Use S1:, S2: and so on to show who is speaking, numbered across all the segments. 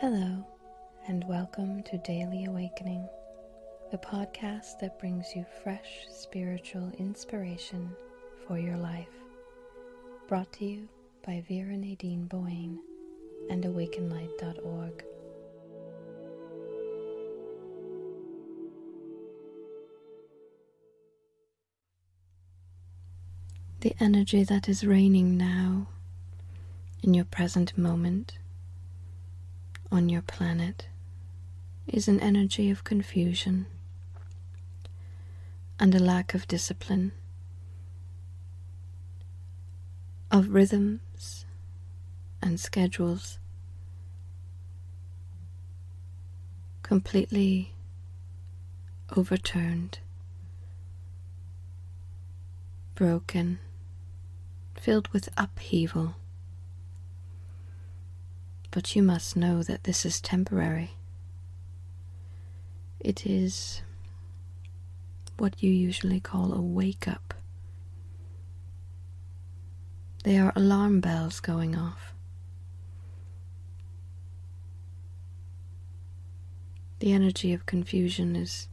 S1: Hello, and welcome to Daily Awakening, the podcast that brings you fresh spiritual inspiration for your life. Brought to you by Vera Nadine Boyne and awakenlight.org. The energy that is reigning now in your present moment on your planet is an energy of confusion and a lack of discipline, of rhythms and schedules, completely overturned, broken, filled with upheaval but you must know that this is temporary. It is what you usually call a wake up. They are alarm bells going off. The energy of confusion is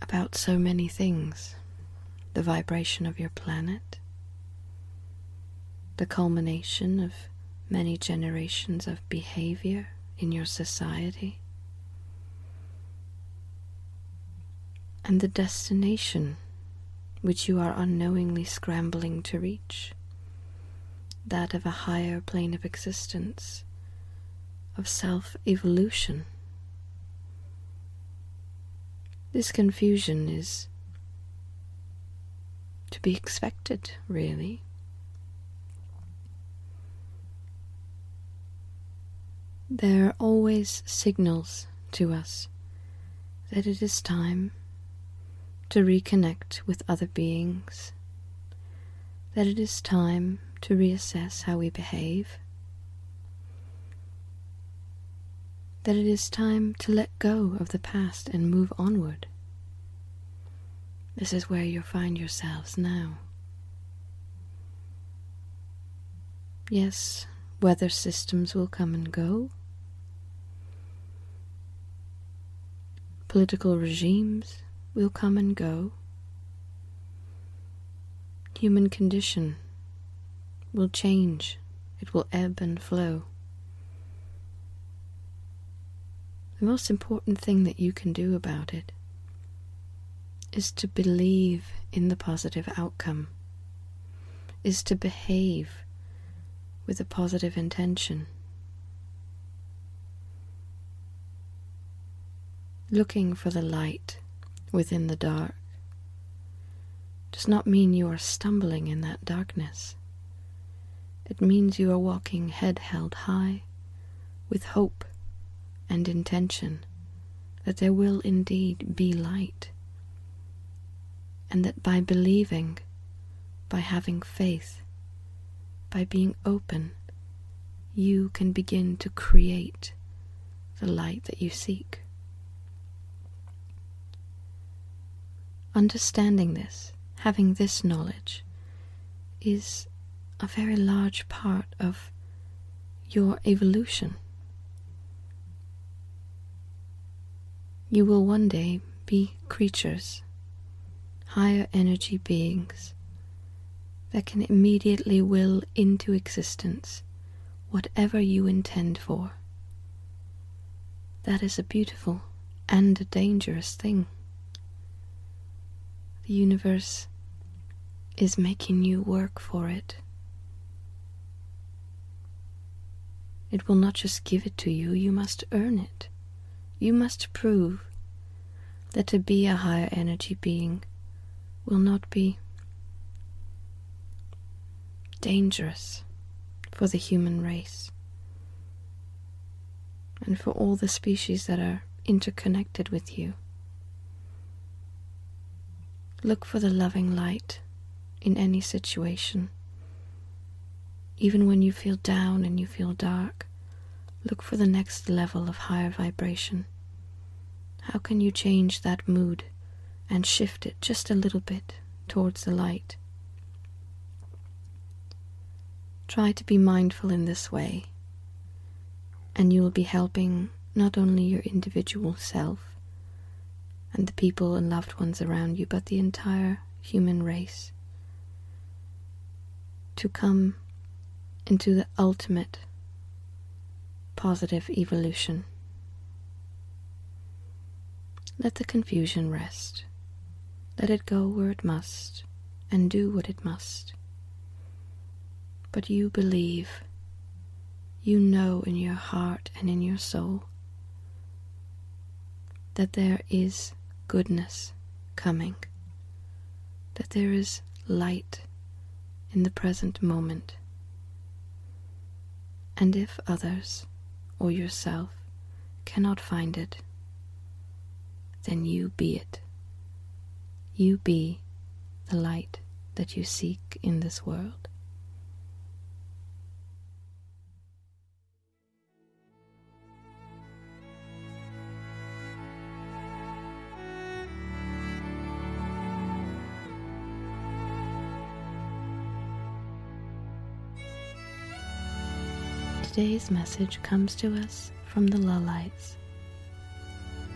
S1: about so many things the vibration of your planet, the culmination of many generations of behavior in your society, and the destination which you are unknowingly scrambling to reach that of a higher plane of existence, of self evolution. This confusion is to be expected, really. There are always signals to us that it is time to reconnect with other beings, that it is time to reassess how we behave, that it is time to let go of the past and move onward. This is where you find yourselves now. Yes, weather systems will come and go. Political regimes will come and go. Human condition will change, it will ebb and flow. The most important thing that you can do about it is to believe in the positive outcome, is to behave with a positive intention. Looking for the light within the dark does not mean you are stumbling in that darkness. It means you are walking head held high with hope and intention that there will indeed be light, and that by believing, by having faith, by being open, you can begin to create the light that you seek. Understanding this, having this knowledge, is a very large part of your evolution. You will one day be creatures, higher energy beings that can immediately will into existence whatever you intend for. That is a beautiful and a dangerous thing. The universe is making you work for it. It will not just give it to you, you must earn it. You must prove that to be a higher energy being will not be dangerous for the human race and for all the species that are interconnected with you. Look for the loving light in any situation. Even when you feel down and you feel dark, look for the next level of higher vibration. How can you change that mood and shift it just a little bit towards the light? Try to be mindful in this way, And you will be helping not only your individual self and the people and loved ones around you, but the entire human race to come into the ultimate positive evolution. Let the confusion rest. Let it go where it must and do what it must. But you believe, you know in your heart and in your soul that there is goodness coming, that there is light in the present moment. And if others or yourself cannot find it, then you be it. You be the light that you seek in this world. Today's message comes to us from the Lullites.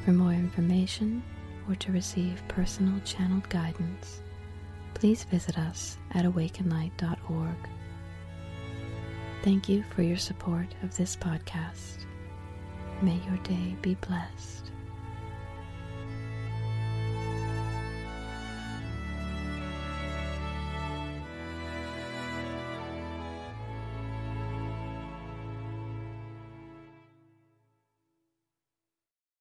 S1: For more information or to receive personal channeled guidance, please visit us at awakenlight.org. Thank you for your support of this podcast. May your day be blessed.